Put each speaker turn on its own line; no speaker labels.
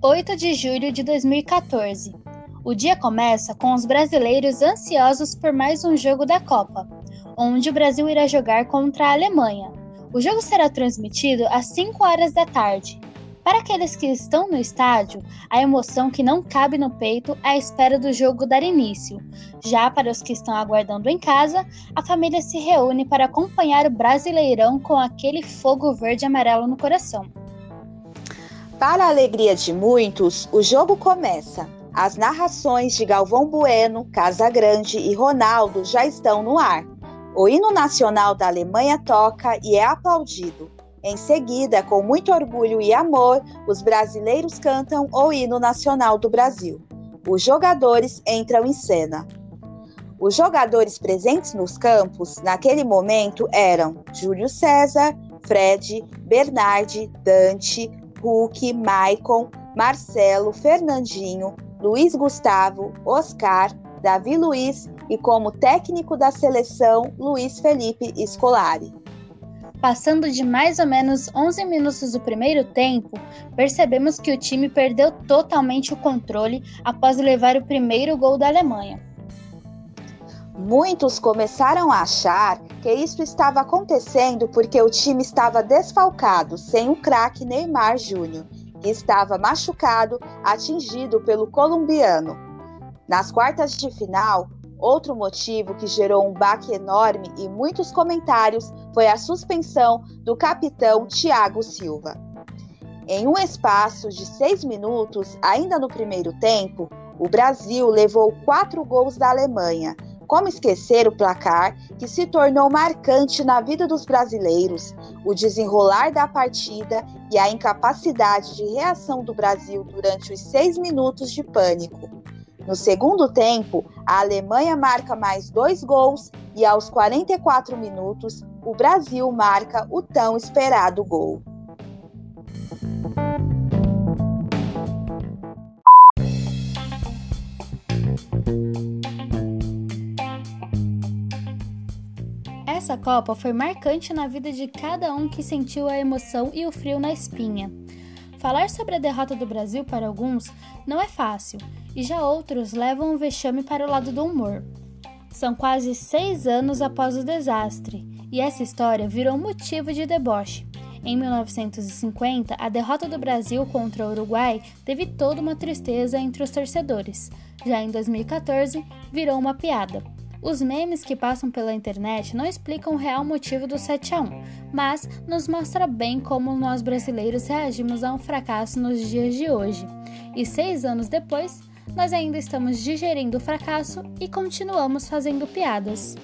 8 de julho de 2014. O dia começa com os brasileiros ansiosos por mais um jogo da Copa, onde o Brasil irá jogar contra a Alemanha. O jogo será transmitido às 5 horas da tarde. Para aqueles que estão no estádio, a emoção que não cabe no peito à espera do jogo dar início. Já para os que estão aguardando em casa, a família se reúne para acompanhar o Brasileirão com aquele fogo verde e amarelo no coração.
Para a alegria de muitos, o jogo começa. As narrações de Galvão Bueno, Casa Grande e Ronaldo já estão no ar. O hino nacional da Alemanha toca e é aplaudido. Em seguida, com muito orgulho e amor, os brasileiros cantam o hino nacional do Brasil. Os jogadores entram em cena. Os jogadores presentes nos campos naquele momento eram Júlio César, Fred, Bernardi, Dante, Hulk, Maicon, Marcelo, Fernandinho, Luiz Gustavo, Oscar, Davi Luiz e como técnico da seleção, Luiz Felipe Scolari.
Passando de mais ou menos 11 minutos do primeiro tempo, percebemos que o time perdeu totalmente o controle após levar o primeiro gol da Alemanha.
Muitos começaram a achar que isso estava acontecendo porque o time estava desfalcado, sem o craque Neymar Júnior, que estava machucado, atingido pelo colombiano. Nas quartas de final, outro motivo que gerou um baque enorme e muitos comentários foi a suspensão do capitão Thiago Silva. Em um espaço de seis minutos, ainda no primeiro tempo, o Brasil levou quatro gols da Alemanha como esquecer o placar que se tornou marcante na vida dos brasileiros, o desenrolar da partida e a incapacidade de reação do Brasil durante os seis minutos de pânico. No segundo tempo, a Alemanha marca mais dois gols e aos 44 minutos, o Brasil marca o tão esperado gol.
Essa Copa foi marcante na vida de cada um que sentiu a emoção e o frio na espinha. Falar sobre a derrota do Brasil para alguns não é fácil, e já outros levam o vexame para o lado do humor. São quase seis anos após o desastre, e essa história virou motivo de deboche. Em 1950, a derrota do Brasil contra o Uruguai teve toda uma tristeza entre os torcedores. Já em 2014, virou uma piada. Os memes que passam pela internet não explicam o real motivo do 7 a 1, mas nos mostra bem como nós brasileiros reagimos a um fracasso nos dias de hoje. E seis anos depois, nós ainda estamos digerindo o fracasso e continuamos fazendo piadas.